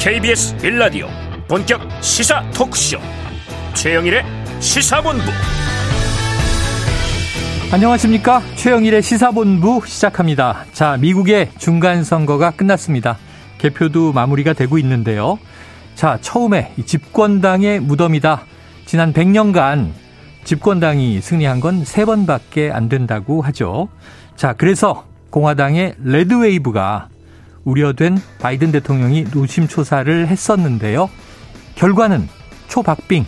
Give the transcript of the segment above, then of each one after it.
KBS 빌라디오 본격 시사 토크쇼. 최영일의 시사본부. 안녕하십니까? 최영일의 시사본부 시작합니다. 자 미국의 중간선거가 끝났습니다. 개표도 마무리가 되고 있는데요. 자 처음에 집권당의 무덤이다. 지난 100년간 집권당이 승리한 건세 번밖에 안 된다고 하죠. 자 그래서 공화당의 레드웨이브가 우려된 바이든 대통령이 노심초사를 했었는데요. 결과는 초박빙.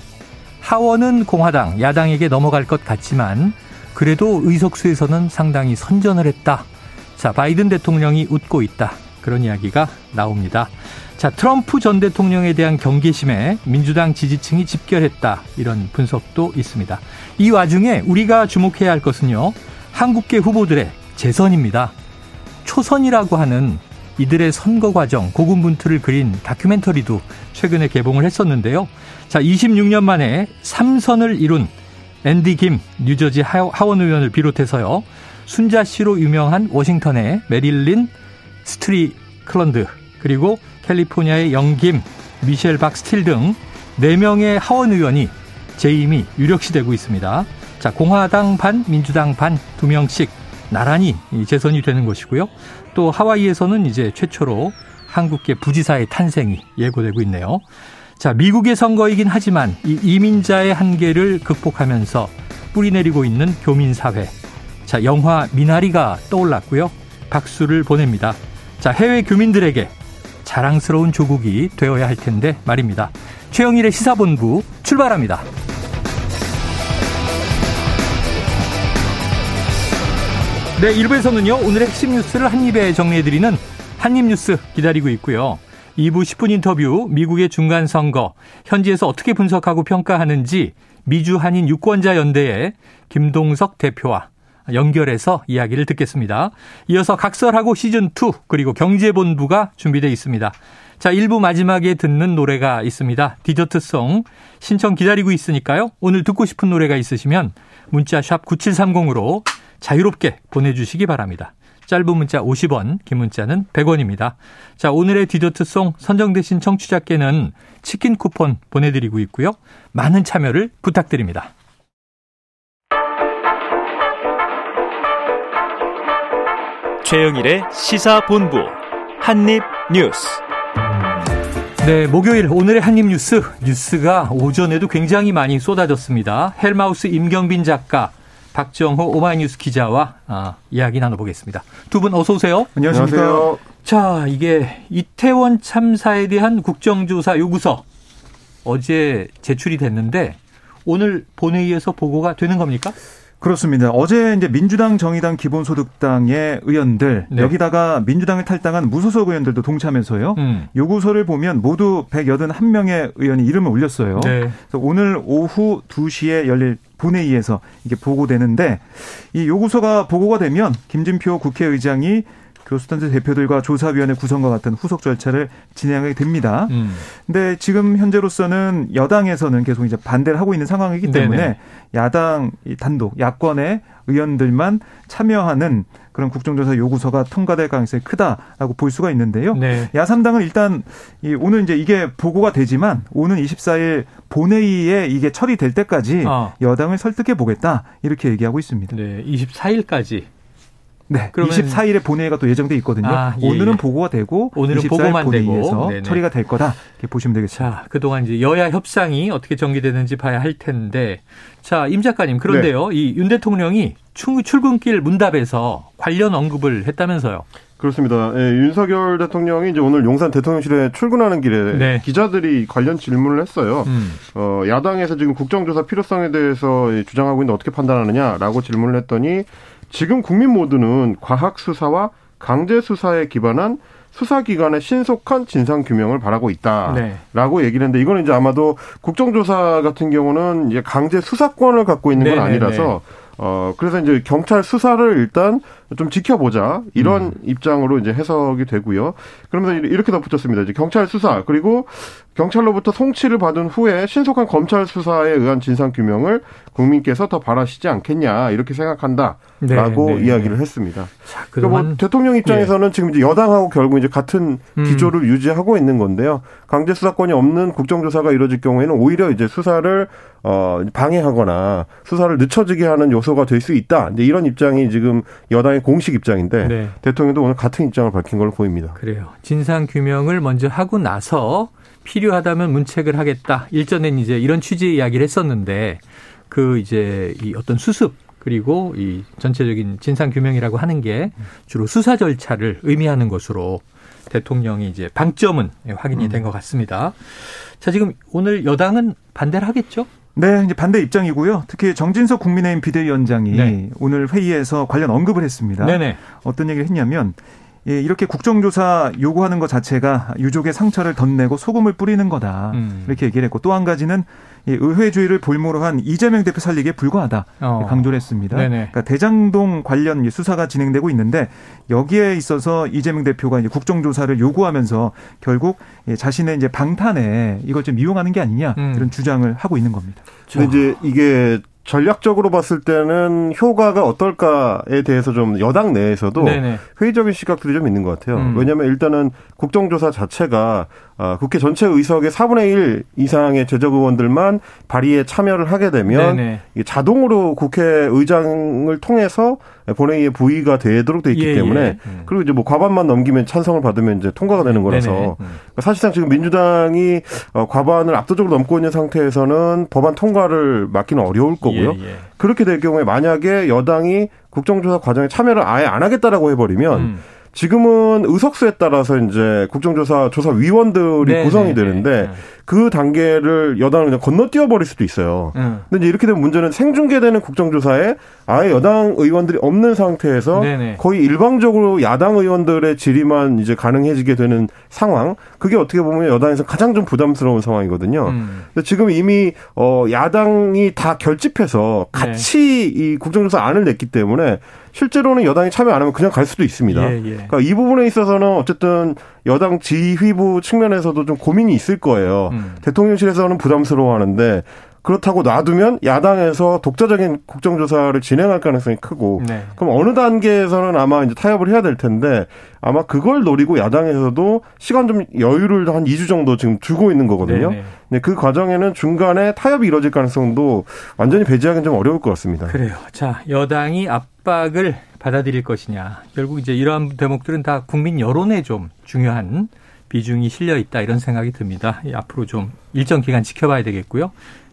하원은 공화당, 야당에게 넘어갈 것 같지만 그래도 의석수에서는 상당히 선전을 했다. 자, 바이든 대통령이 웃고 있다. 그런 이야기가 나옵니다. 자, 트럼프 전 대통령에 대한 경계심에 민주당 지지층이 집결했다. 이런 분석도 있습니다. 이 와중에 우리가 주목해야 할 것은요. 한국계 후보들의 재선입니다. 초선이라고 하는 이들의 선거 과정 고군분투를 그린 다큐멘터리도 최근에 개봉을 했었는데요. 자, 26년 만에 3선을 이룬 앤디 김 뉴저지 하원 의원을 비롯해서요. 순자 씨로 유명한 워싱턴의 메릴린 스트리클런드 그리고 캘리포니아의 영 김 미셸 박 스틸 등 4명의 하원 의원이 재임이 유력시되고 있습니다. 자, 공화당 반, 민주당 반, 2명씩 나란히 재선이 되는 것이고요. 또 하와이에서는 이제 최초로 한국계 부지사의 탄생이 예고되고 있네요. 자, 미국의 선거이긴 하지만 이 이민자의 한계를 극복하면서 뿌리 내리고 있는 교민 사회. 자, 영화 미나리가 떠올랐고요. 박수를 보냅니다. 자, 해외 교민들에게 자랑스러운 조국이 되어야 할 텐데 말입니다. 최영일의 시사본부 출발합니다. 네, 1부에서는요, 오늘의 핵심 뉴스를 한입에 정리해드리는 한입뉴스 기다리고 있고요. 2부 10분 인터뷰, 미국의 중간 선거, 현지에서 어떻게 분석하고 평가하는지 미주 한인 유권자 연대의 김동석 대표와 연결해서 이야기를 듣겠습니다. 이어서 각설하고 시즌 2 그리고 경제본부가 준비되어 있습니다. 자, 1부 마지막에 듣는 노래가 있습니다. 디저트송 신청 기다리고 있으니까요. 오늘 듣고 싶은 노래가 있으시면 문자 샵 9730으로 자유롭게 보내주시기 바랍니다. 짧은 문자 50원, 긴 문자는 100원입니다. 자, 오늘의 디저트송 선정되신 청취자께는 치킨 쿠폰 보내드리고 있고요. 많은 참여를 부탁드립니다. 최영일의 시사본부 한입뉴스. 네, 목요일 오늘의 한입 뉴스 뉴스가 오전에도 굉장히 많이 쏟아졌습니다. 헬마우스 임경빈 작가, 박정호 오마이뉴스 기자와 아, 이야기 나눠보겠습니다. 두 분 어서 오세요. 안녕하십니까. 자, 이게 이태원 참사에 대한 국정조사 요구서 어제 제출이 됐는데 오늘 본회의에서 보고가 되는 겁니까? 그렇습니다. 어제 이제 민주당, 정의당, 기본소득당의 의원들 네. 여기다가 민주당을 탈당한 무소속 의원들도 동참해서요. 음. 요구서를 보면 모두 181명의 의원이 이름을 올렸어요. 네. 그래서 오늘 오후 2시에 열릴 본회의에서 이게 보고되는데 이 요구서가 보고가 되면 김진표 국회의장이 교수단체 대표들과 조사위원회 구성과 같은 후속 절차를 진행하게 됩니다. 음. 근데 지금 현재로서는 여당에서는 계속 이제 반대를 하고 있는 상황이기 때문에 네네. 야당 단독 야권의 의원들만 참여하는 그런 국정조사 요구서가 통과될 가능성이 크다라고 볼 수가 있는데요. 네. 야삼당은 일단 오늘 이제 이게 보고가 되지만 오는 24일 본회의에 이게 처리될 때까지 어. 여당을 설득해 보겠다 이렇게 얘기하고 있습니다. 네, 24일까지 네. 그러면 24일에 본회의가 또 예정돼 있거든요. 아, 예, 오늘은 예. 보고가 되고 오늘은 보고만 되고 처리가 될 거다. 이렇게 보시면 되겠습니다. 자, 그동안 이제 여야 협상이 어떻게 전개되는지 봐야 할 텐데. 자, 임 작가님 그런데요. 네. 이윤 대통령이 출근길 문답에서 관련 언급을 했다면서요. 그렇습니다. 예, 윤석열 대통령이 이제 오늘 용산 대통령실에 출근하는 길에 네. 기자들이 관련 질문을 했어요. 음. 어, 야당에서 지금 국정조사 필요성에 대해서 주장하고 있는데 어떻게 판단하느냐라고 질문을 했더니 지금 국민 모두는 과학 수사와 강제 수사에 기반한 수사기관의 신속한 진상 규명을 바라고 있다라고 네. 얘기를 했는데 이거는 이제 아마도 국정조사 같은 경우는 이제 강제 수사권을 갖고 있는 건 네네네. 아니라서 어, 그래서 이제 경찰 수사를 일단 좀 지켜보자. 이런 음. 입장으로 이제 해석이 되고요. 그러면서 이렇게 덧붙였습니다. 이제 경찰 수사, 그리고 경찰로부터 송치를 받은 후에 신속한 검찰 수사에 의한 진상 규명을 국민께서 더 바라시지 않겠냐 이렇게 생각한다라고 네, 네, 이야기를 네. 했습니다. 자, 그러니까 뭐 대통령 입장에서는 네. 지금 이제 여당하고 결국 이제 같은 음. 기조를 음. 유지하고 있는 건데요. 강제 수사권이 없는 국정조사가 이뤄질 경우에는 오히려 이제 수사를 어 방해하거나 수사를 늦춰지게 하는 요소가 될 수 있다. 이제 이런 입장이 지금 여당의 공식 입장인데 네. 대통령도 오늘 같은 입장을 밝힌 걸로 보입니다. 그래요. 진상 규명을 먼저 하고 나서 필요하다면 문책을 하겠다. 일전엔 이제 이런 취지의 이야기를 했었는데 그 이제 이 어떤 수습 그리고 이 전체적인 진상 규명이라고 하는 게 주로 수사 절차를 의미하는 것으로 대통령이 이제 방점은 확인이 된 것 같습니다. 자, 지금 오늘 여당은 반대를 하겠죠? 네, 이제 반대 입장이고요. 특히 정진석 국민의힘 비대위원장이 네. 오늘 회의에서 관련 언급을 했습니다. 네네. 어떤 얘기를 했냐면 예, 이렇게 국정조사 요구하는 것 자체가 유족의 상처를 덧내고 소금을 뿌리는 거다. 음. 이렇게 얘기를 했고 또 한 가지는 이 의회주의를 볼모로 한 이재명 대표 살리기에 불과하다. 어. 강조를 했습니다. 네네. 그러니까 대장동 관련 수사가 진행되고 있는데 여기에 있어서 이재명 대표가 이제 국정조사를 요구하면서 결국 자신의 이제 방탄에 이걸 좀 이용하는 게 아니냐 음. 이런 주장을 하고 있는 겁니다. 근데 이제 이게 전략적으로 봤을 때는 효과가 어떨까에 대해서 좀 여당 내에서도 네네. 회의적인 시각들이 좀 있는 것 같아요. 음. 왜냐하면 일단은 국정조사 자체가 아, 국회 전체 의석의 4분의 1 이상의 제적 의원들만 발의에 참여를 하게 되면 네네. 자동으로 국회의장을 통해서 본회의에 부의가 되도록 돼 있기 예, 때문에 예. 음. 그리고 이제 뭐 과반만 넘기면 찬성을 받으면 이제 통과가 되는 거라서 음. 그러니까 사실상 지금 민주당이 어, 과반을 압도적으로 넘고 있는 상태에서는 법안 통과를 막기는 어려울 거고요. 예, 예. 그렇게 될 경우에 만약에 여당이 국정조사 과정에 참여를 아예 안 하겠다라고 해버리면 음. 지금은 의석수에 따라서 이제 국정조사 조사 위원들이 네, 구성이 네, 되는데 네, 네. 그 단계를 여당을 그냥 건너뛰어 버릴 수도 있어요. 음. 근데 이제 이렇게 되면 문제는 생중계되는 국정조사에 아예 여당 의원들이 없는 상태에서 네네. 거의 일방적으로 야당 의원들의 질의만 이제 가능해지게 되는 상황. 그게 어떻게 보면 여당에서 가장 좀 부담스러운 상황이거든요. 음. 근데 지금 이미 어 야당이 다 결집해서 같이 네. 이 국정조사 안을 냈기 때문에 실제로는 여당이 참여 안 하면 그냥 갈 수도 있습니다. 예, 예. 그러니까 이 부분에 있어서는 어쨌든 여당 지휘부 측면에서도 좀 고민이 있을 거예요. 음. 대통령실에서는 부담스러워하는데 그렇다고 놔두면 야당에서 독자적인 국정조사를 진행할 가능성이 크고 네. 그럼 어느 단계에서는 아마 이제 타협을 해야 될 텐데 아마 그걸 노리고 야당에서도 시간 좀 여유를 한 2주 정도 지금 주고 있는 거거든요. 네, 네. 네, 그 과정에는 중간에 타협이 이뤄질 가능성도 완전히 배제하기는 좀 어려울 것 같습니다. 그래요. 자, 여당이 압박을 받아들일 것이냐. 결국 이제 이러한 대목들은 다 국민 여론에 좀 중요한 비중이 실려 있다 이런 생각이 듭니다. 앞으로 좀 일정 기간 지켜봐야 되겠고요.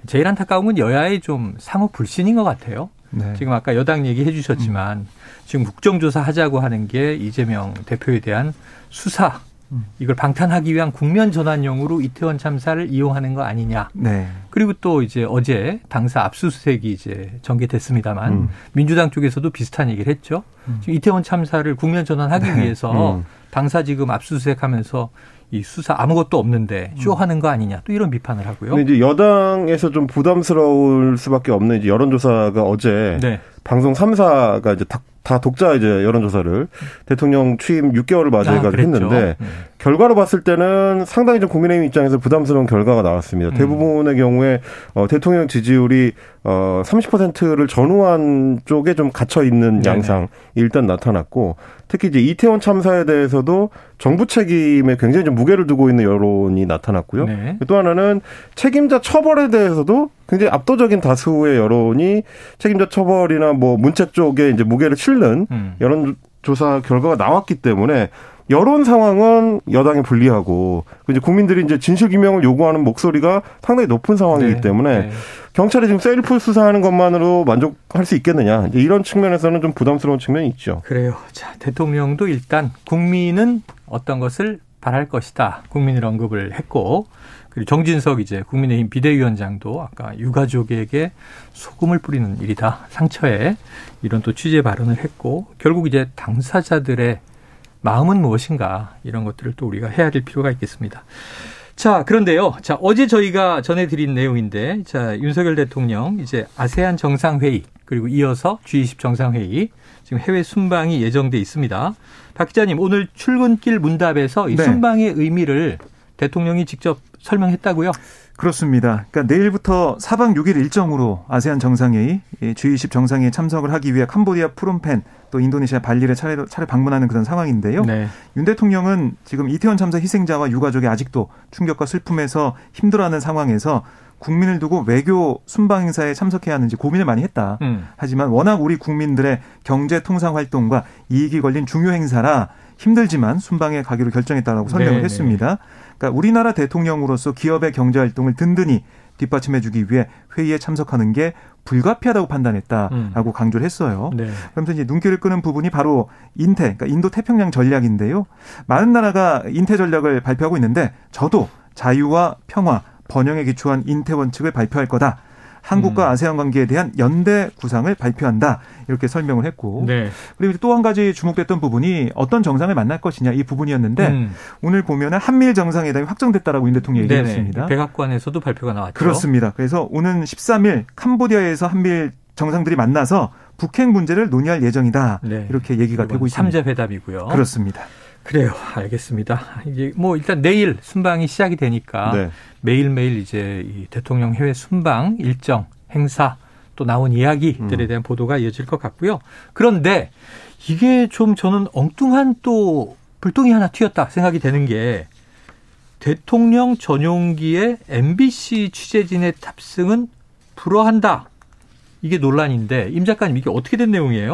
제일 안타까운 건 여야의 좀 상호 불신인 것 같아요. 네. 지금 아까 여당 얘기해 주셨지만 음. 지금 국정조사 하자고 하는 게 이재명 대표에 대한 수사 음. 이걸 방탄하기 위한 국면 전환용으로 이태원 참사를 이용하는 거 아니냐. 네. 그리고 또 이제 어제 당사 압수수색이 이제 전개됐습니다만 음. 민주당 쪽에서도 비슷한 얘기를 했죠. 음. 지금 이태원 참사를 국면 전환하기 네. 위해서 음. 당사 지금 압수수색하면서 이 수사 아무것도 없는데 음. 쇼하는 거 아니냐 또 이런 비판을 하고요. 근데 이제 여당에서 좀 부담스러울 수밖에 없는 이제 여론조사가 어제 네. 방송 3사가 이제 다, 다 독자 이제 여론조사를 대통령 취임 6개월을 맞이해가지고 아, 했는데 음. 결과로 봤을 때는 상당히 좀 국민의힘 입장에서 부담스러운 결과가 나왔습니다. 음. 대부분의 경우에 어, 대통령 지지율이 어, 30%를 전후한 쪽에 좀 갇혀 있는 양상이 일단 나타났고 특히 이제 이태원 참사에 대해서도 정부 책임에 굉장히 좀 무게를 두고 있는 여론이 나타났고요. 네. 또 하나는 책임자 처벌에 대해서도 굉장히 압도적인 다수의 여론이 책임자 처벌이나 뭐 문책 쪽에 이제 무게를 실는 음. 여론 조사 결과가 나왔기 때문에 여론 상황은 여당에 불리하고 이제 국민들이 이제 진실 규명을 요구하는 목소리가 상당히 높은 상황이기 네. 때문에 네. 경찰이 지금 셀프 수사하는 것만으로 만족할 수 있겠느냐 이런 측면에서는 좀 부담스러운 측면이 있죠. 그래요. 자 대통령도 일단 국민은 어떤 것을 바랄 것이다 국민을 언급을 했고 그리고 정진석 이제 국민의힘 비대위원장도 아까 유가족에게 소금을 뿌리는 일이다 상처에 이런 또 취재 발언을 했고 결국 이제 당사자들의 마음은 무엇인가 이런 것들을 또 우리가 해야 될 필요가 있겠습니다. 자, 그런데요. 자, 어제 저희가 전해드린 내용인데, 자, 윤석열 대통령 이제 아세안 정상회의 그리고 이어서 G20 정상회의 지금 해외 순방이 예정돼 있습니다. 박 기자님 오늘 출근길 문답에서 이 네. 순방의 의미를 대통령이 직접 설명했다고요? 그렇습니다. 그러니까 내일부터 4박 6일 일정으로 아세안 정상회의, G20 정상회에 참석을 하기 위해 캄보디아 프롬펜 또 인도네시아 발리를 차례, 차례 방문하는 그런 상황인데요. 네. 윤 대통령은 지금 이태원 참사 희생자와 유가족이 아직도 충격과 슬픔에서 힘들어하는 상황에서 국민을 두고 외교 순방 행사에 참석해야 하는지 고민을 많이 했다. 음. 하지만 워낙 우리 국민들의 경제 통상 활동과 이익이 걸린 중요 행사라 힘들지만 순방에 가기로 결정했다라고 설명을 네네. 했습니다. 그러니까 우리나라 대통령으로서 기업의 경제 활동을 든든히 뒷받침해주기 위해 회의에 참석하는 게 불가피하다고 판단했다라고 음. 강조를 했어요. 네. 그러면서 이제 눈길을 끄는 부분이 바로 인태, 그러니까 인도 태평양 전략인데요. 많은 나라가 인태 전략을 발표하고 있는데 저도 자유와 평화, 번영에 기초한 인태 원칙을 발표할 거다. 한국과 음. 아세안 관계에 대한 연대 구상을 발표한다. 이렇게 설명을 했고. 네. 그리고 또 한 가지 주목됐던 부분이 어떤 정상을 만날 것이냐 이 부분이었는데 음. 오늘 보면은 한미일 정상회담이 확정됐다라고 윤 대통령이 네네. 얘기했습니다. 백악관에서도 발표가 나왔죠. 그렇습니다. 그래서 오는 13일 캄보디아에서 한미일 정상들이 만나서 북핵 문제를 논의할 예정이다. 네. 이렇게 얘기가 되고 있습니다. 3자 회담이고요. 그렇습니다. 그래요. 알겠습니다. 이제 뭐 일단 내일 순방이 시작이 되니까 네. 매일매일 이제 이 대통령 해외 순방 일정, 행사 또 나온 이야기들에 음. 대한 음. 보도가 이어질 것 같고요. 그런데 이게 좀 저는 엉뚱한 또 불똥이 하나 튀었다 생각이 되는 게 대통령 전용기의 MBC 취재진의 탑승은 불허한다. 이게 논란인데 임 작가님 이게 어떻게 된 내용이에요?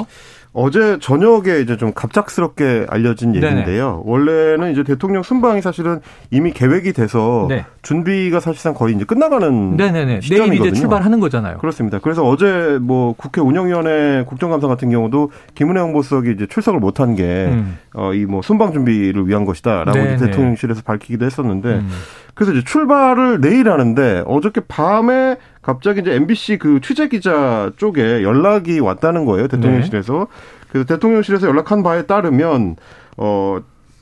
어제 저녁에 이제 좀 갑작스럽게 알려진 얘기인데요. 네네. 원래는 이제 대통령 순방이 사실은 이미 계획이 돼서 네. 준비가 사실상 거의 이제 끝나가는 네네네. 시점이거든요. 내일 이제 출발하는 거잖아요. 그렇습니다. 그래서 어제 뭐 국회 운영위원회 국정감사 같은 경우도 김은혜 홍보수석이 이제 출석을 못한 게 음. 어, 이뭐 순방 준비를 위한 것이다라고 대통령실에서 밝히기도 했었는데 음. 그래서 이제 출발을 내일 하는데 어저께 밤에 갑자기 이제 MBC 그 취재 기자 쪽에 연락이 왔다는 거예요. 대통령실에서. 네. 그래서 대통령실에서 연락한 바에 따르면 어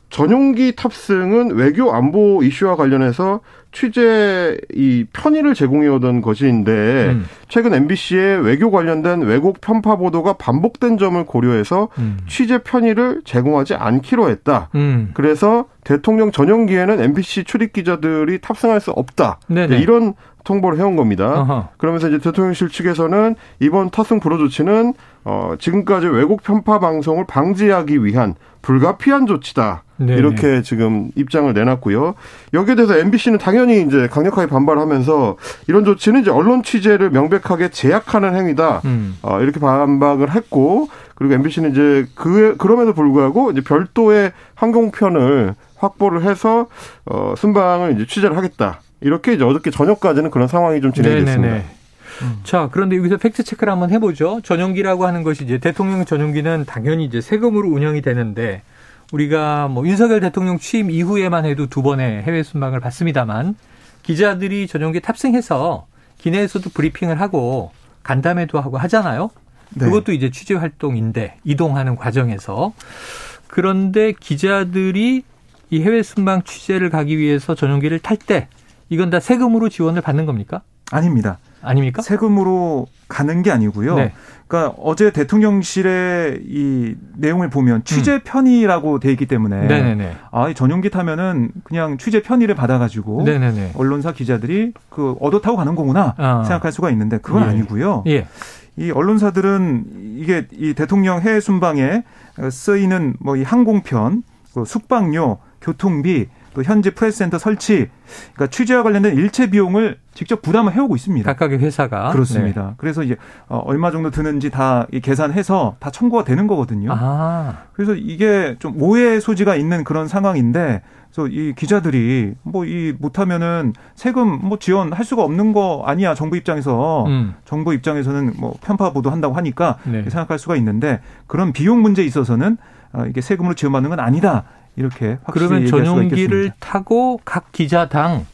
전용기 탑승은 외교 안보 이슈와 관련해서 취재 이 편의를 제공해오던 것인데 음. 최근 MBC의 외교 관련된 왜곡 편파 보도가 반복된 점을 고려해서 음. 취재 편의를 제공하지 않기로 했다. 음. 그래서 대통령 전용기에는 MBC 출입 기자들이 탑승할 수 없다. 네네. 이런 통보를 해온 겁니다. 어허. 그러면서 이제 대통령실 측에서는 이번 탑승 불허 조치는 어 지금까지 왜곡 편파 방송을 방지하기 위한 불가피한 조치다. 네네. 이렇게 지금 입장을 내놨고요. 여기에 대해서 MBC는 당연히 이제 강력하게 반발하면서 이런 조치는 이제 언론 취재를 명백 하게 제약하는 행위다. 음. 어, 이렇게 반박을 했고 그리고 MBC는 이제 그 그럼에도 불구하고 이제 별도의 항공편을 확보를 해서 어 순방을 이제 취재를 하겠다. 이렇게 이제 어저께 저녁까지는 그런 상황이 좀 진행이 됐습니다. 음. 자, 그런데 여기서 팩트 체크를 한번 해보죠. 전용기라고 하는 것이 이제 대통령 전용기는 당연히 이제 세금으로 운영이 되는데 우리가 뭐 윤석열 대통령 취임 이후에만 해도 두 번의 해외 순방을 받습니다만 기자들이 전용기 탑승해서 기내에서도 브리핑을 하고 간담회도 하고 하잖아요. 네. 그것도 이제 취재 활동인데 이동하는 과정에서 그런데 기자들이 이 해외 순방 취재를 가기 위해서 전용기를 탈 때 이건 다 세금으로 지원을 받는 겁니까? 아닙니다. 아닙니까? 세금으로 가는 게 아니고요. 네. 그러니까 어제 대통령실의 이 내용을 보면 취재 음. 편의라고 돼 있기 때문에 네네네. 아, 이 전용기 타면은 그냥 취재 편의를 받아가지고 네네네. 언론사 기자들이 그 얻어 타고 가는 거구나 아. 생각할 수가 있는데 그건 예. 아니고요. 예. 이 언론사들은 이게 이 대통령 해외 순방에 쓰이는 뭐 이 항공편, 그 숙박료, 교통비 또 현지 프레스센터 설치, 그러니까 취재와 관련된 일체 비용을 직접 부담을 해오고 있습니다. 각각의 회사가 그렇습니다. 네. 그래서 이제 어, 얼마 정도 드는지 다 계산해서 다 청구가 되는 거거든요. 아. 그래서 이게 좀 오해 소지가 있는 그런 상황인데, 그래서 이 기자들이 뭐 이 못하면은 세금 뭐 지원할 수가 없는 거 아니야 정부 입장에서 음. 정부 입장에서는 뭐 편파 보도 한다고 하니까 네. 생각할 수가 있는데 그런 비용 문제에 있어서는 어, 이게 세금으로 지원받는 건 아니다. 이렇게 그러면 전용기를 타고 각 기자당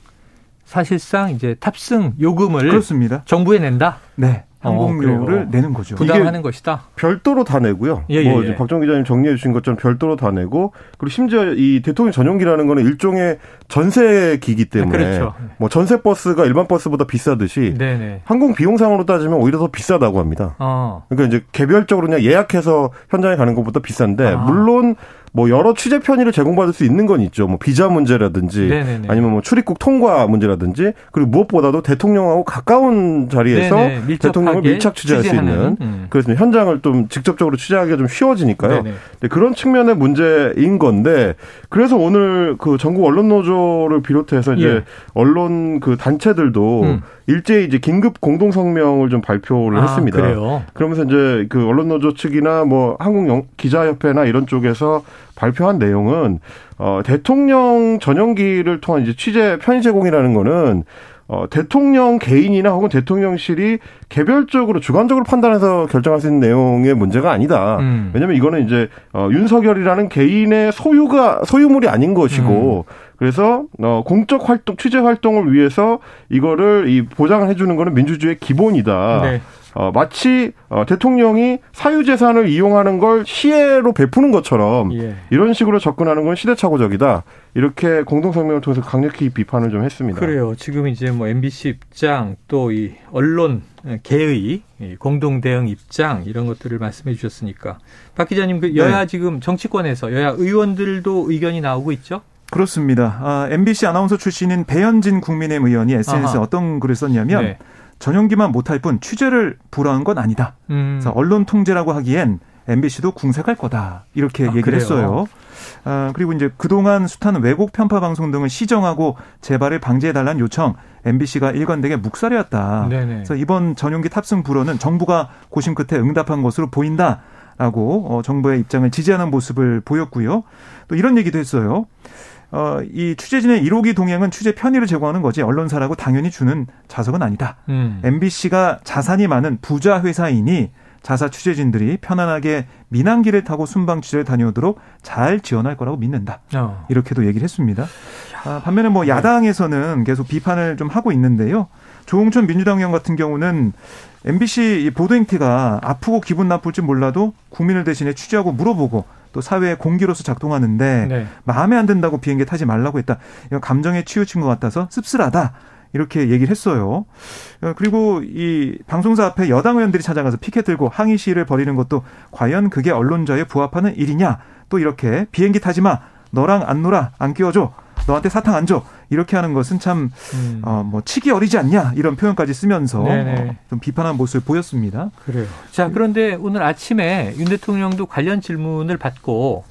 사실상 이제 탑승 요금을 그렇습니다. 정부에 낸다. 네. 항공료를 어, 내는 거죠. 부담하는 것이다. 별도로 다 내고요. 예, 예, 뭐 예. 박정 기자님 정리해 주신 것처럼 별도로 다 내고 그리고 심지어 이 대통령 전용기라는 거는 일종의 전세 기기 때문에 그렇죠. 뭐 전세 버스가 일반 버스보다 비싸듯이 네네. 항공 비용상으로 따지면 오히려 더 비싸다고 합니다. 어. 그러니까 이제 개별적으로 그냥 예약해서 현장에 가는 것보다 비싼데 아. 물론 뭐 여러 취재 편의를 제공받을 수 있는 건 있죠. 뭐 비자 문제라든지 네네네. 아니면 뭐 출입국 통과 문제라든지 그리고 무엇보다도 대통령하고 가까운 자리에서 대통령을 밀착 취재할 수 있는 음. 그래서 현장을 좀 직접적으로 취재하기가 좀 쉬워지니까요. 그런 측면의 문제인 건데 그래서 오늘 그 전국 언론 노조를 비롯해서 이제 예. 언론 그 단체들도 음. 일제히 이제 긴급 공동 성명을 좀 발표를 아, 했습니다. 그래요? 그러면서 이제 그 언론 노조 측이나 뭐 한국 기자협회나 이런 쪽에서 발표한 내용은 어 대통령 전용기를 통한 이제 취재 편의 제공이라는 거는 어, 대통령 개인이나 혹은 대통령실이 개별적으로 주관적으로 판단해서 결정할 수 있는 내용의 문제가 아니다. 음. 왜냐하면 이거는 이제 어, 윤석열이라는 개인의 소유가 소유물이 아닌 것이고 음. 그래서 어, 공적 활동 취재 활동을 위해서 이거를 이 보장을 해주는 거는 민주주의의 기본이다. 네. 어, 마치 어, 대통령이 사유재산을 이용하는 걸 시혜로 베푸는 것처럼 예. 이런 식으로 접근하는 건 시대착오적이다. 이렇게 공동성명을 통해서 강력히 비판을 좀 했습니다. 그래요. 지금 이제 뭐 MBC 입장 또 이 언론 개의 공동 대응 입장 이런 것들을 말씀해 주셨으니까 박 기자님 그 여야 네. 지금 정치권에서 여야 의원들도 의견이 나오고 있죠? 그렇습니다. 아, MBC 아나운서 출신인 배현진 국민의힘 의원이 SNS에 아하. 어떤 글을 썼냐면 네. 전용기만 못할 뿐 취재를 불허한 건 아니다. 음. 그래서 언론 통제라고 하기엔 MBC도 궁색할 거다. 이렇게 아, 얘기를 그래요? 했어요. 아, 그리고 이제 그동안 숱한 왜곡 편파 방송 등을 시정하고 재발을 방지해달라는 요청 MBC가 일관되게 묵살해왔다. 네네. 그래서 이번 전용기 탑승 불허는 정부가 고심 끝에 응답한 것으로 보인다. 라고 어, 정부의 입장을 지지하는 모습을 보였고요. 또 이런 얘기도 했어요. 어, 이 취재진의 1호기 동행은 취재 편의를 제공하는 거지 언론사라고 당연히 주는 자석은 아니다. 음. MBC가 자산이 많은 부자 회사이니 자사 취재진들이 편안하게 민항기를 타고 순방 취재를 다녀오도록 잘 지원할 거라고 믿는다. 어. 이렇게도 얘기를 했습니다. 아, 반면에 뭐 야당에서는 계속 비판을 좀 하고 있는데요. 조홍천 민주당 의원 같은 경우는 MBC 보도 행태가 아프고 기분 나쁠지 몰라도 국민을 대신에 취재하고 물어보고 또 사회의 공기로서 작동하는데 네. 마음에 안 든다고 비행기 타지 말라고 했다. 이건 감정에 치우친 것 같아서 씁쓸하다. 이렇게 얘기를 했어요. 어, 그리고 이 방송사 앞에 여당 의원들이 찾아가서 피켓 들고 항의 시위를 벌이는 것도 과연 그게 언론자에 부합하는 일이냐? 또 이렇게 비행기 타지 마. 너랑 안 놀아. 안 끼워줘. 너한테 사탕 안 줘. 이렇게 하는 것은 참, 음. 어, 뭐, 치기 어리지 않냐. 이런 표현까지 쓰면서 어, 좀 비판한 모습을 보였습니다. 그래요. 자, 그런데 오늘 아침에 윤 대통령도 관련 질문을 받고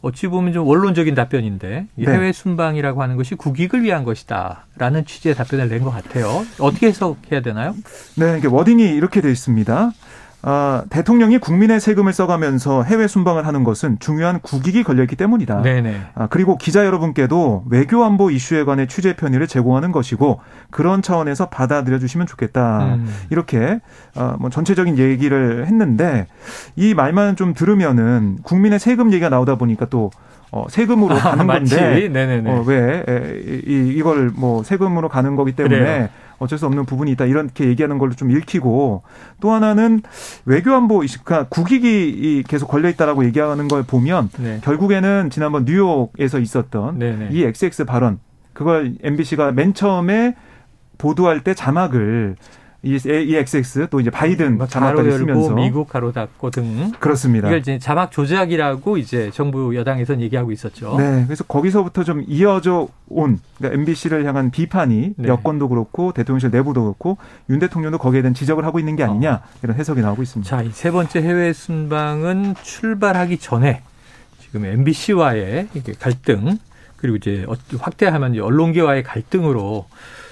어찌 보면 좀 원론적인 답변인데 네. 해외 순방이라고 하는 것이 국익을 위한 것이다라는 취지의 답변을 낸 것 같아요. 어떻게 해석해야 되나요? 네, 이게 워딩이 이렇게 돼 있습니다. 아, 대통령이 국민의 세금을 써가면서 해외 순방을 하는 것은 중요한 국익이 걸려있기 때문이다. 네네. 아, 그리고 기자 여러분께도 외교 안보 이슈에 관해 취재 편의를 제공하는 것이고 그런 차원에서 받아들여 주시면 좋겠다. 음. 이렇게 어, 뭐 전체적인 얘기를 했는데 이 말만 좀 들으면은 국민의 세금 얘기가 나오다 보니까 또 어, 세금으로 아, 가는 건데 네네네. 어, 왜 에, 이, 이걸 뭐 세금으로 가는 거기 때문에 그래요. 어쩔 수 없는 부분이 있다 이렇게 얘기하는 걸로 좀 읽히고 또 하나는 외교안보 그러니까 국익이 계속 걸려 있다라고 얘기하는 걸 보면 네. 결국에는 지난번 뉴욕에서 있었던 네네. 이 XX 발언 그걸 MBC가 맨 처음에 보도할 때 자막을 이, 이 XX 또 이제 바이든 뭐 자막까지 쓰면서 미국 가로 닫고 등 그렇습니다. 이걸 이제 자막 조작이라고 이제 정부 여당에서는 얘기하고 있었죠. 네, 그래서 거기서부터 좀 이어져 온 그러니까 MBC를 향한 비판이 네. 여권도 그렇고 대통령실 내부도 그렇고 윤 대통령도 거기에 대한 지적을 하고 있는 게 아니냐 어. 이런 해석이 나오고 있습니다. 자, 이 세 번째 해외 순방은 출발하기 전에 지금 MBC와의 갈등 그리고 이제 확대하면 언론계와의 갈등으로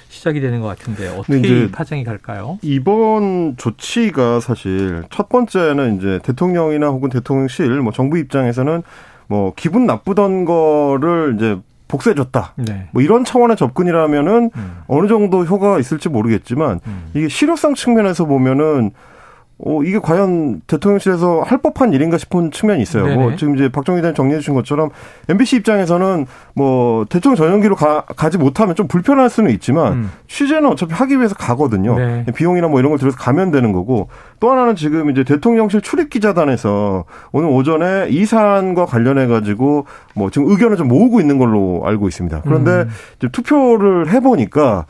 시작이 되는 것 같은데 어떻게 파장이 갈까요? 이번 조치가 사실 첫 번째는 이제 대통령이나 혹은 대통령실 뭐 정부 입장에서는 뭐 기분 나쁘던 거를 이제 복수해줬다. 네. 뭐 이런 차원의 접근이라면은 음. 어느 정도 효과가 있을지 모르겠지만 음. 이게 실효성 측면에서 보면은 어, 이게 과연 대통령실에서 할 법한 일인가 싶은 측면이 있어요. 뭐 지금 이제 박정희 대표 정리해 주신 것처럼 MBC 입장에서는 뭐 대통령 전용기로 가, 가지 못하면 좀 불편할 수는 있지만 음. 취재는 어차피 하기 위해서 가거든요. 네. 비용이나 뭐 이런 걸 들여서 가면 되는 거고 또 하나는 지금 이제 대통령실 출입 기자단에서 오늘 오전에 이 사안과 관련해 가지고 뭐 지금 의견을 좀 모으고 있는 걸로 알고 있습니다. 그런데 음. 이제 투표를 해 보니까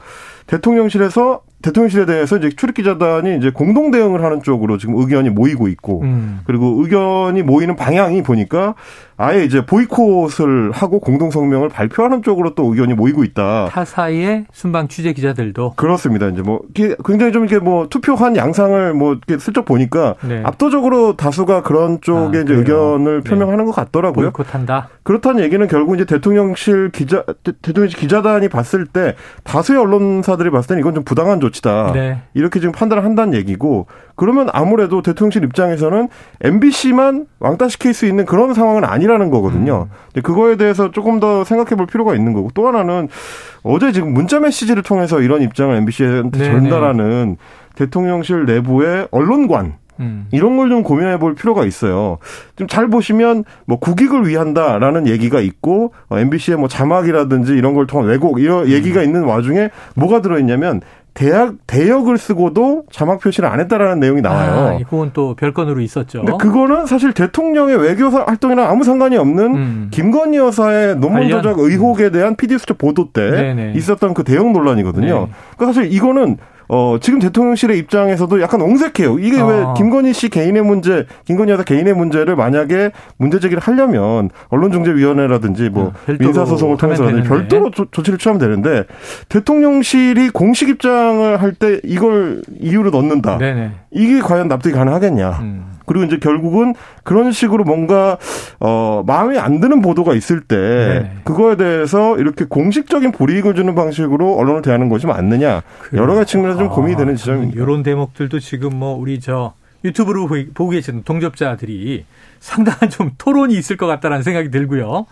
대통령실에서 대통령실에 대해서 이제 출입기자단이 이제 공동 대응을 하는 쪽으로 지금 의견이 모이고 있고 음. 그리고 의견이 모이는 방향이 보니까 아예 이제 보이콧을 하고 공동 성명을 발표하는 쪽으로 또 의견이 모이고 있다. 타사의 순방 취재 기자들도 그렇습니다. 이제 뭐 굉장히 좀 이렇게 뭐 투표한 양상을 뭐 이렇게 슬쩍 보니까 네. 압도적으로 다수가 그런 쪽에 아, 이제 의견을 네. 표명하는 것 같더라고요. 보이콧한다. 그렇다는 얘기는 결국 이제 대통령실 기자 대통령실 기자단이 봤을 때 다수의 언론사들이 봤을 때는 이건 좀 부당한 조치 다. 네. 이렇게 지금 판단을 한다는 얘기고 그러면 아무래도 대통령실 입장에서는 MBC만 왕따시킬 수 있는 그런 상황은 아니라는 거거든요. 음. 그거에 대해서 조금 더 생각해 볼 필요가 있는 거고 또 하나는 어제 지금 문자 메시지를 통해서 이런 입장을 MBC한테 네네. 전달하는 대통령실 내부의 언론관 음. 이런 걸 좀 고민해 볼 필요가 있어요. 좀 잘 보시면 뭐 국익을 위한다라는 얘기가 있고 어, MBC의 뭐 자막이라든지 이런 걸 통한 왜곡 이런 음. 얘기가 있는 와중에 뭐가 들어 있냐면 대학 대역을 쓰고도 자막 표시를 안 했다라는 내용이 나와요. 아, 이건 또 별건으로 있었죠. 근데 그거는 사실 대통령의 외교 활동이랑 아무 상관이 없는 음. 김건희 여사의 논문 조작 의혹에 대한 PDF 수첩 보도 때 네네. 있었던 그 대역 논란이거든요. 네. 그러니까 사실 이거는 어, 지금 대통령실의 입장에서도 약간 옹색해요. 이게 아. 왜 김건희 씨 개인의 문제, 김건희 여사 개인의 문제를 만약에 문제 제기를 하려면 언론중재위원회라든지 뭐 네, 민사소송을 통해서 별도로 조, 조치를 취하면 되는데 대통령실이 공식 입장을 할 때 이걸 이유로 넣는다. 네네. 이게 과연 납득이 가능하겠냐. 음. 그리고 이제 결국은 그런 식으로 뭔가 어 마음에 안 드는 보도가 있을 때 네. 그거에 대해서 이렇게 공식적인 불이익을 주는 방식으로 언론을 대하는 것이 맞느냐 그 여러 가지 측면에서 좀 고민이 되는 아, 지점입니다. 이런 대목들도 지금 뭐 우리 저 유튜브로 보고 계시는 동접자들이 상당한 좀 토론이 있을 것 같다라는 생각이 들고요.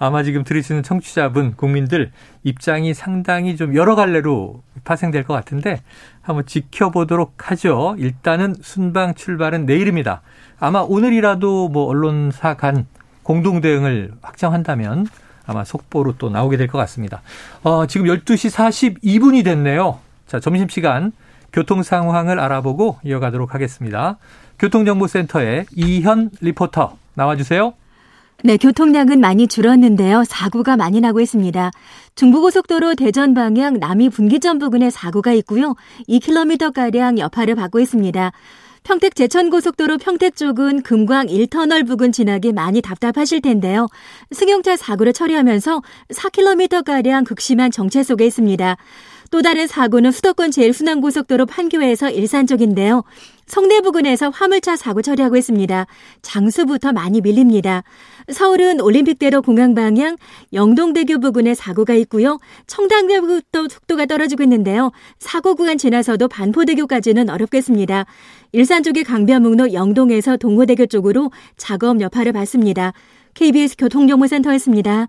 아마 지금 들으시는 청취자분, 국민들 입장이 상당히 좀 여러 갈래로 파생될 것 같은데 한번 지켜보도록 하죠. 일단은 순방 출발은 내일입니다. 아마 오늘이라도 뭐 언론사 간 공동 대응을 확정한다면 아마 속보로 또 나오게 될 것 같습니다. 어, 지금 12시 42분이 됐네요. 자, 점심시간 교통 상황을 알아보고 이어가도록 하겠습니다. 교통정보센터의 이현 리포터 나와주세요. 네, 교통량은 많이 줄었는데요. 사고가 많이 나고 있습니다. 중부고속도로 대전 방향 남이 분기점 부근에 사고가 있고요. 2km가량 여파를 받고 있습니다. 평택 제천고속도로 평택 쪽은 금광 1터널 부근 지나기 많이 답답하실 텐데요. 승용차 사고를 처리하면서 4km가량 극심한 정체 속에 있습니다. 또 다른 사고는 수도권 제일순환고속도로 판교에서 일산 쪽인데요. 성내 부근에서 화물차 사고 처리하고 있습니다. 장수부터 많이 밀립니다. 서울은 올림픽대로 공항 방향 영동대교 부근에 사고가 있고요. 청담대부터 속도가 떨어지고 있는데요. 사고 구간 지나서도 반포대교까지는 어렵겠습니다. 일산 쪽의 강변북로 영동에서 동호대교 쪽으로 작업 여파를 받습니다. KBS 교통정보센터였습니다.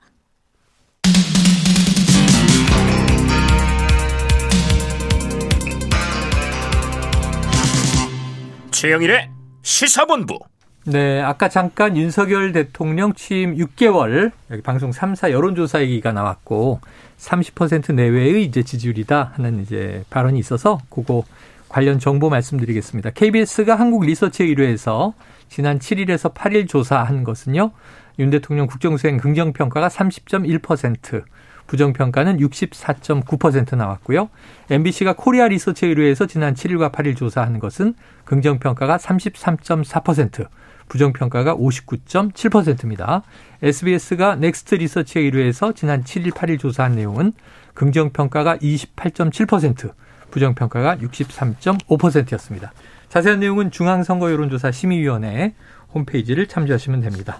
최영일의 시사본부. 네, 아까 잠깐 윤석열 대통령 취임 6개월 여기 방송 3사 여론조사 얘기가 나왔고 30% 내외의 이제 지지율이다 하는 이제 발언이 있어서 그거 관련 정보 말씀드리겠습니다. KBS가 한국 리서치 의뢰에서 지난 7일에서 8일 조사한 것은요. 윤 대통령 국정수행 긍정평가가 30.1%, 부정평가는 64.9% 나왔고요. MBC가 코리아 리서치 의뢰해서 지난 7일과 8일 조사한 것은 긍정평가가 33.4%, 부정평가가 59.7%입니다. SBS가 넥스트 리서치에 의뢰해서 지난 7일, 8일 조사한 내용은 긍정평가가 28.7%, 부정평가가 63.5%였습니다. 자세한 내용은 중앙선거 여론조사 심의위원회 홈페이지를 참조하시면 됩니다.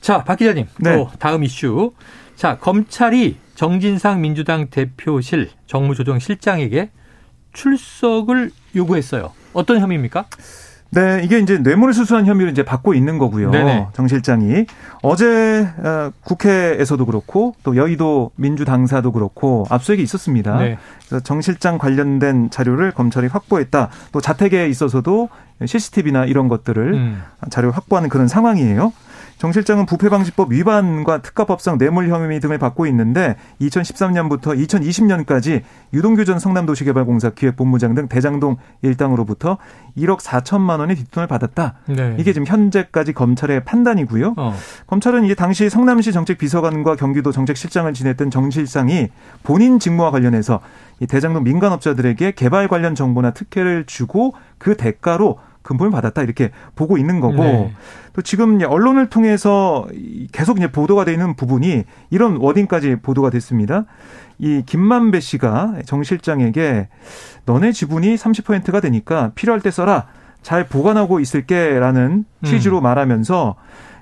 자, 박 기자님, 네. 또 다음 이슈. 자, 검찰이 정진상 민주당 대표실 정무조정실장에게 출석을 요구했어요. 어떤 혐의입니까? 네, 이게 이제 뇌물을 수수한 혐의를 이제 받고 있는 거고요. 네네. 정 실장이 어제 어, 국회에서도 그렇고 또 여의도 민주당사도 그렇고 압수수색이 있었습니다. 네. 그래서 정 실장 관련된 자료를 검찰이 확보했다. 또 자택에 있어서도 CCTV나 이런 것들을 음. 자료 확보하는 그런 상황이에요. 정 실장은 부패방지법 위반과 특가법상 뇌물 혐의 등을 받고 있는데 2013년부터 2020년까지 유동규 전 성남도시개발공사 기획본부장 등 대장동 일당으로부터 1억 4천만 원의 뒷돈을 받았다. 네. 이게 지금 현재까지 검찰의 판단이고요. 어. 검찰은 이제 당시 성남시 정책비서관과 경기도 정책실장을 지냈던 정 실장이 본인 직무와 관련해서 이 대장동 민간업자들에게 개발 관련 정보나 특혜를 주고 그 대가로 금품을 받았다 이렇게 보고 있는 거고 네. 또 지금 언론을 통해서 계속 이제 보도가 되는 부분이 이런 워딩까지 보도가 됐습니다. 이 김만배 씨가 정 실장에게 너네 지분이 30%가 되니까 필요할 때 써라. 잘 보관하고 있을게라는 취지로 음. 말하면서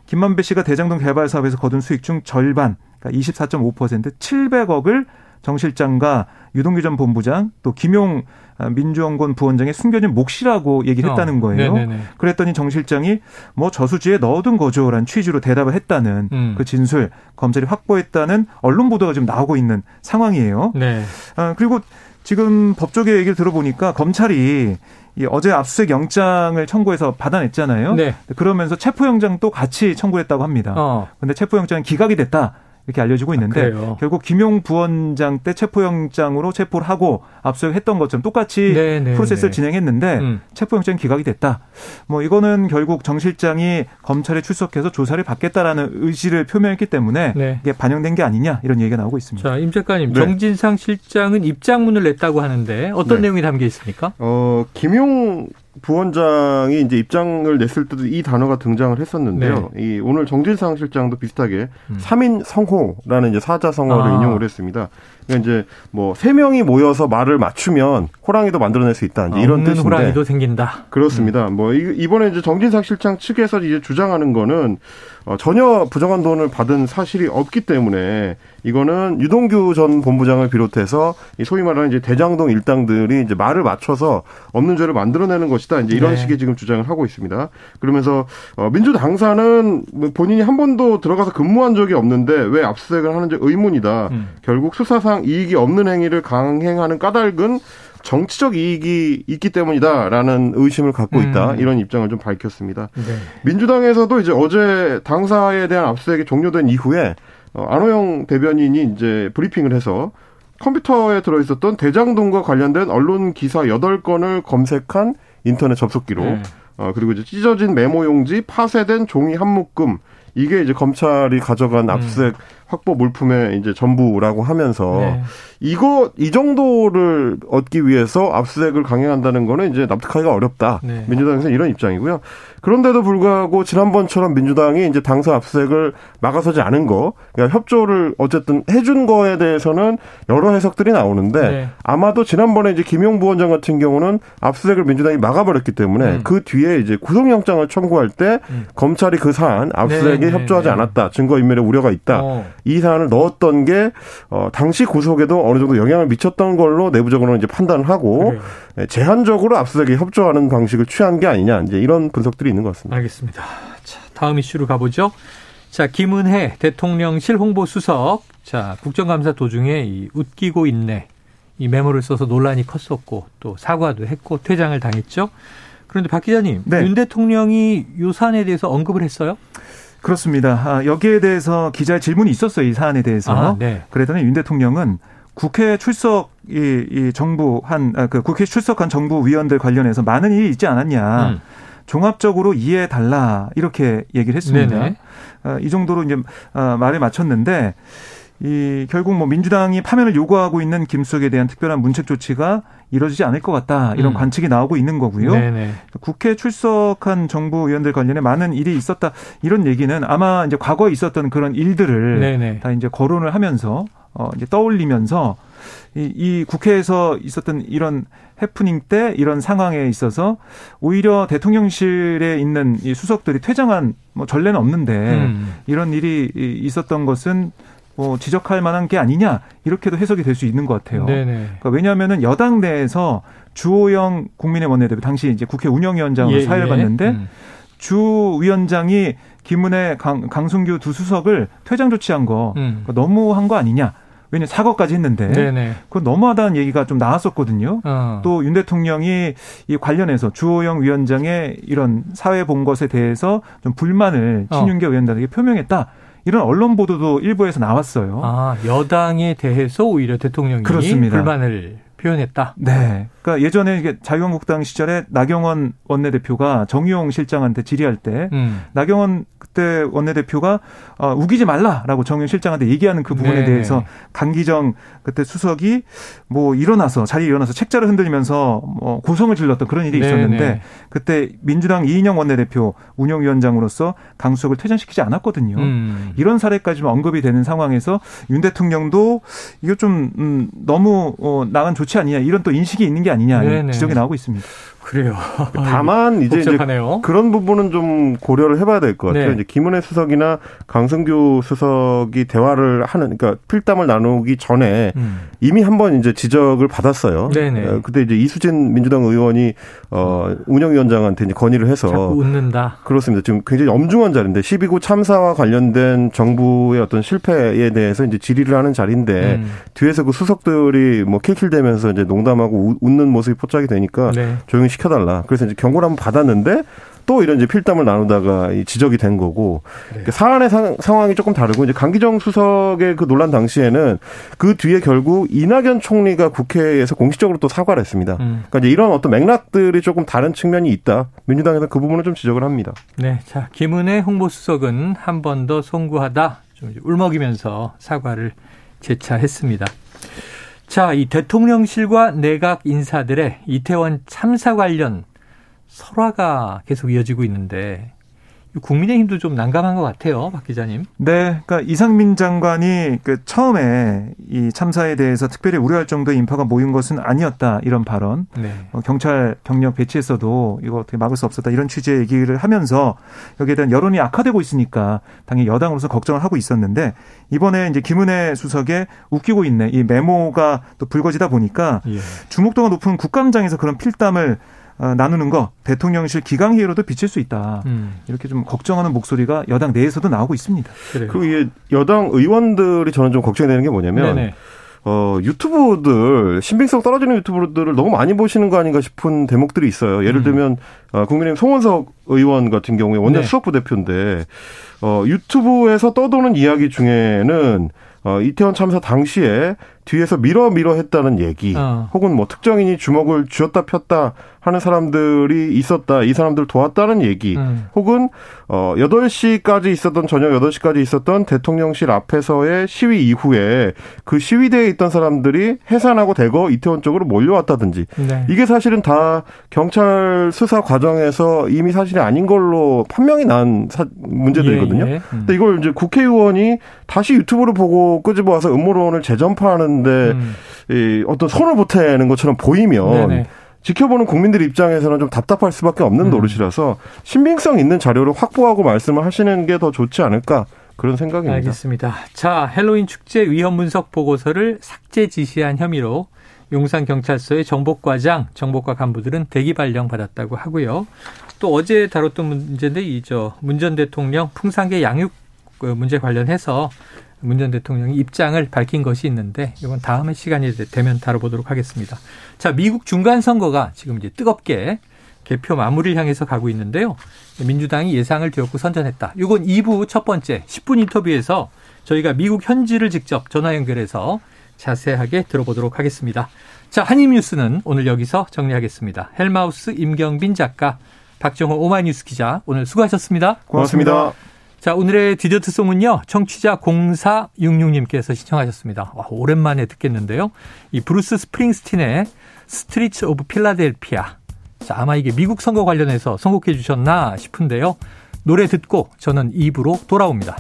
김만배 씨가 대장동 개발 사업에서 거둔 수익 중 절반, 그러니까 24.5% 700억을 정 실장과 유동규 전 본부장 또 김용 민주연구원 부원장의 숨겨진 몫이라고 얘기를 어, 했다는 거예요. 어, 그랬더니 정 실장이 뭐 저수지에 넣어둔 거죠라는 취지로 대답을 했다는 음. 그 진술 검찰이 확보했다는 언론 보도가 지금 나오고 있는 상황이에요. 네. 아, 그리고 지금 법조계 얘기를 들어보니까 검찰이 이 어제 압수수색 영장을 청구해서 받아냈잖아요. 네. 그러면서 체포영장도 같이 청구했다고 합니다. 어. 근데 체포영장은 기각이 됐다. 이렇게 알려지고 있는데 아, 결국 김용 부원장 때 체포영장으로 체포를 하고 압수수색했던 것처럼 똑같이 네네, 네, 프로세스를 네. 진행했는데 음. 체포영장이 기각이 됐다. 뭐 이거는 결국 정 실장이 검찰에 출석해서 조사를 받겠다라는 의지를 표명했기 때문에 네. 이게 반영된 게 아니냐 이런 얘기가 나오고 있습니다. 자, 임 작가님, 네. 정진상 실장은 입장문을 냈다고 하는데 어떤 네. 내용이 담겨 있습니까? 어, 김용 부원장이 이제 입장을 냈을 때도 이 단어가 등장을 했었는데요. 네. 이 오늘 정진상 실장도 비슷하게 음. 3인 성호라는 이제 사자성어를 아. 인용을 했습니다. 그러니까 이제 뭐 세 명이 모여서 말을 맞추면 호랑이도 만들어낼 수 있다. 이제 이런 뜻인데 호랑이도 생긴다. 그렇습니다. 음. 뭐 이번에 이제 정진상 실장 측에서 이제 주장하는 거는 어, 전혀 부정한 돈을 받은 사실이 없기 때문에 이거는 유동규 전 본부장을 비롯해서 이 소위 말하는 이제 대장동 일당들이 이제 말을 맞춰서 없는 죄를 만들어내는 것이다. 이제 이런 네. 식의 지금 주장을 하고 있습니다. 그러면서 어, 민주당사는 뭐 본인이 한 번도 들어가서 근무한 적이 없는데 왜 압수수색을 하는지 의문이다. 음. 결국 수사상 이익이 없는 행위를 강행하는 까닭은 정치적 이익이 있기 때문이다라는 의심을 갖고 있다 음. 이런 입장을 좀 밝혔습니다. 네. 민주당에서도 이제 어제 당사에 대한 압수수색이 종료된 이후에 어, 안호영 대변인이 이제 브리핑을 해서 컴퓨터에 들어있었던 대장동과 관련된 언론 기사 8건을 검색한 인터넷 접속 기록, 네. 어, 그리고 이제 찢어진 메모 용지, 파쇄된 종이 한 묶음, 이게 이제 검찰이 가져간 압수수색 음. 확보 물품의 이제 전부라고 하면서 네. 이거 이 정도를 얻기 위해서 압수수색을 강행한다는 거는 이제 납득하기가 어렵다. 네. 민주당에서 이런 입장이고요. 그런데도 불구하고 지난번처럼 민주당이 이제 당사 압수수색을 막아서지 않은 거, 그러니까 협조를 어쨌든 해준 거에 대해서는 여러 해석들이 나오는데 네. 아마도 지난번에 이제 김용 부원장 같은 경우는 압수수색을 민주당이 막아버렸기 때문에 음. 그 뒤에 이제 구속영장을 청구할 때 음. 검찰이 그 사안 압수수색에 네, 네 협조하지 네. 않았다, 증거인멸의 우려가 있다. 어. 이 사안을 넣었던 게 어, 당시 구속에도 어느 정도 영향을 미쳤던 걸로 내부적으로 이제 판단을 하고 네. 제한적으로 압수수색에 협조하는 방식을 취한 게 아니냐 이제 이런 분석들이 있는 것 같습니다. 알겠습니다. 자, 다음 이슈로 가보죠. 자, 김은혜 대통령실 홍보수석. 자, 국정감사 도중에 이 웃기고 있네. 이 메모를 써서 논란이 컸었고 또 사과도 했고 퇴장을 당했죠. 그런데 박 기자님, 네. 윤 대통령이 요 사안에 대해서 언급을 했어요? 그렇습니다. 아, 여기에 대해서 기자의 질문이 있었어요. 이 사안에 대해서. 아, 네. 그랬더니 윤 대통령은 국회 출석 이, 이 정부 한그 아, 국회 출석한 정부 위원들 관련해서 많은 일이 있지 않았냐. 음. 종합적으로 이해해 달라 이렇게 얘기를 했습니다. 아, 이 정도로 이제 아, 말을 마쳤는데 이 결국 뭐 민주당이 파면을 요구하고 있는 김수석에 대한 특별한 문책 조치가 이루어지지 않을 것 같다 이런 음. 관측이 나오고 있는 거고요. 네네. 국회 출석한 정부 의원들 관련해 많은 일이 있었다 이런 얘기는 아마 이제 과거에 있었던 그런 일들을 네네. 다 이제 거론을 하면서 어 이제 떠올리면서 이, 이 국회에서 있었던 이런 해프닝 때 이런 상황에 있어서 오히려 대통령실에 있는 이 수석들이 퇴장한 뭐 전례는 없는데 음. 이런 일이 있었던 것은 뭐 지적할 만한 게 아니냐 이렇게도 해석이 될 수 있는 것 같아요. 그러니까 왜냐하면은 여당 내에서 주호영 국민의 원내대표 당시 이제 국회 운영위원장으로 예, 사회를 예. 봤는데 음. 주 위원장이 김은혜 강, 강순규 두 수석을 퇴장 조치한 거 음. 너무한 거 아니냐. 왜냐 사과까지 했는데 네네. 그건 너무하다는 얘기가 좀 나왔었거든요. 어. 또윤 대통령이 이 관련해서 주호영 위원장의 이런 사회 본 것에 대해서 좀 불만을 어. 친윤계 어. 의원들에게 표명했다. 이런 언론 보도도 일부에서 나왔어요. 아, 여당에 대해서 오히려 대통령이 그렇습니다. 불만을 표현했다. 네. 그러니까 예전에 이게 자유한국당 시절에 나경원 원내대표가 정의용 실장한테 질의할 때 음. 나경원 그때 원내대표가 어, 우기지 말라라고 정의용 실장한테 얘기하는 그 부분에 네. 대해서 강기정 그때 수석이 뭐 일어나서 자리에 일어나서 책자를 흔들면서 뭐 고성을 질렀던 그런 일이 네, 있었는데 네. 그때 민주당 이인영 원내대표 운영위원장으로서 강 수석을 퇴장시키지 않았거든요. 음. 이런 사례까지 언급이 되는 상황에서 윤 대통령도 이거 좀 음, 너무 어, 나간 좋지 않느냐 이런 또 인식이 있는 게 아니냐 네네. 지적이 나오고 있습니다. 그래요. 다만 이제, 이제, 그런 부분은 좀 고려를 해봐야 될 것 같아요. 네. 이제 김은혜 수석이나 강승규 수석이 대화를 하는 그러니까 필담을 나누기 전에 음. 이미 한번 이제 지적을 받았어요. 네네. 어, 그때 이제 이수진 민주당 의원이 어 운영위원장한테 이제 건의를 해서 웃는다. 그렇습니다. 지금 굉장히 엄중한 자리인데 12구 참사와 관련된 정부의 어떤 실패에 대해서 이제 질의를 하는 자리인데 음. 뒤에서 그 수석들이 뭐 킬킬대면서 이제 농담하고 웃는 모습이 포착이 되니까 네. 조용히 시켜달라. 그래서 이제 경고를 한번 받았는데 또 이런 이제 필담을 나누다가 지적이 된 거고 그러니까 사안의 상, 상황이 조금 다르고 이제 강기정 수석의 그 논란 당시에는 그 뒤에 결국 이낙연 총리가 국회에서 공식적으로 또 사과를 했습니다. 음. 그러니까 이제 이런 어떤 맥락들이 조금 다른 측면이 있다. 민주당에서 그 부분을 좀 지적을 합니다. 네, 자 김은혜 홍보수석은 한 번 더 송구하다 좀 울먹이면서 사과를 재차했습니다. 자, 이 대통령실과 내각 인사들의 이태원 참사 관련 설화가 계속 이어지고 있는데 국민의힘도 좀 난감한 것 같아요, 박 기자님. 네, 그러니까 이상민 장관이 그 처음에 이 참사에 대해서 특별히 우려할 정도의 인파가 모인 것은 아니었다 이런 발언. 네. 어, 경찰 병력 배치했어도 이거 어떻게 막을 수 없었다 이런 취지의 얘기를 하면서 여기에 대한 여론이 악화되고 있으니까 당연히 여당으로서 걱정을 하고 있었는데 이번에 이제 김은혜 수석의 웃기고 있네 이 메모가 또 불거지다 보니까 예. 주목도가 높은 국감장에서 그런 필담을 어, 나누는 거 대통령실 기강회의로도 비칠 수 있다. 음. 이렇게 좀 걱정하는 목소리가 여당 내에서도 나오고 있습니다. 그래요. 그리고 이게 여당 의원들이 저는 좀 걱정이 되는 게 뭐냐면 네네. 어, 유튜브들, 신빙성 떨어지는 유튜브들을 너무 많이 보시는 거 아닌가 싶은 대목들이 있어요. 예를 음. 들면, 어, 국민의힘 송원석 의원 같은 경우에 원내 네. 수석부 대표인데, 어, 유튜브에서 떠도는 이야기 중에는, 어, 이태원 참사 당시에 뒤에서 밀어 밀어 했다는 얘기, 어. 혹은 뭐 특정인이 주먹을 쥐었다 폈다 하는 사람들이 있었다. 이 사람들 도왔다는 얘기. 음. 혹은 어 8시까지 있었던 저녁 8시까지 있었던 대통령실 앞에서의 시위 이후에 그 시위대에 있던 사람들이 해산하고 대거 이태원 쪽으로 몰려왔다든지. 네. 이게 사실은 다 경찰 수사 과정에서 이미 사실이 아닌 걸로 판명이 난 사, 문제들이거든요. 예, 예. 음. 근데 이걸 이제 국회의원이 다시 유튜브를 보고 끄집어 와서 음모론을 재전파하는 데 음. 이 어떤 손을 보태는 것처럼 보이면 네네. 지켜보는 국민들 입장에서는 좀 답답할 수밖에 없는 음. 노릇이라서 신빙성 있는 자료를 확보하고 말씀을 하시는 게 더 좋지 않을까 그런 생각입니다. 알겠습니다. 자, 헬로윈 축제 위험 분석 보고서를 삭제 지시한 혐의로 용산 경찰서의 정복과장, 정복과 간부들은 대기 발령 받았다고 하고요. 또 어제 다뤘던 문제인데 이저 문전 대통령 풍산계 양육 그 문제 관련해서 문 전 대통령이 입장을 밝힌 것이 있는데 이건 다음에 시간이 되면 다뤄보도록 하겠습니다. 자, 미국 중간 선거가 지금 이제 뜨겁게 개표 마무리를 향해서 가고 있는데요. 민주당이 예상을 뒤엎고 선전했다. 이건 2부 첫 번째 10분 인터뷰에서 저희가 미국 현지를 직접 전화 연결해서 자세하게 들어보도록 하겠습니다. 자, 한입뉴스는 오늘 여기서 정리하겠습니다. 헬마우스 임경빈 작가, 박정호 오마이뉴스 기자, 오늘 수고하셨습니다. 고맙습니다. 고맙습니다. 자, 오늘의 디저트송은요, 청취자 0466님께서 신청하셨습니다. 와, 오랜만에 듣겠는데요. 이 브루스 스프링스틴의 Street of Philadelphia. 자, 아마 이게 미국 선거 관련해서 선곡해 주셨나 싶은데요. 노래 듣고 저는 2부로 돌아옵니다.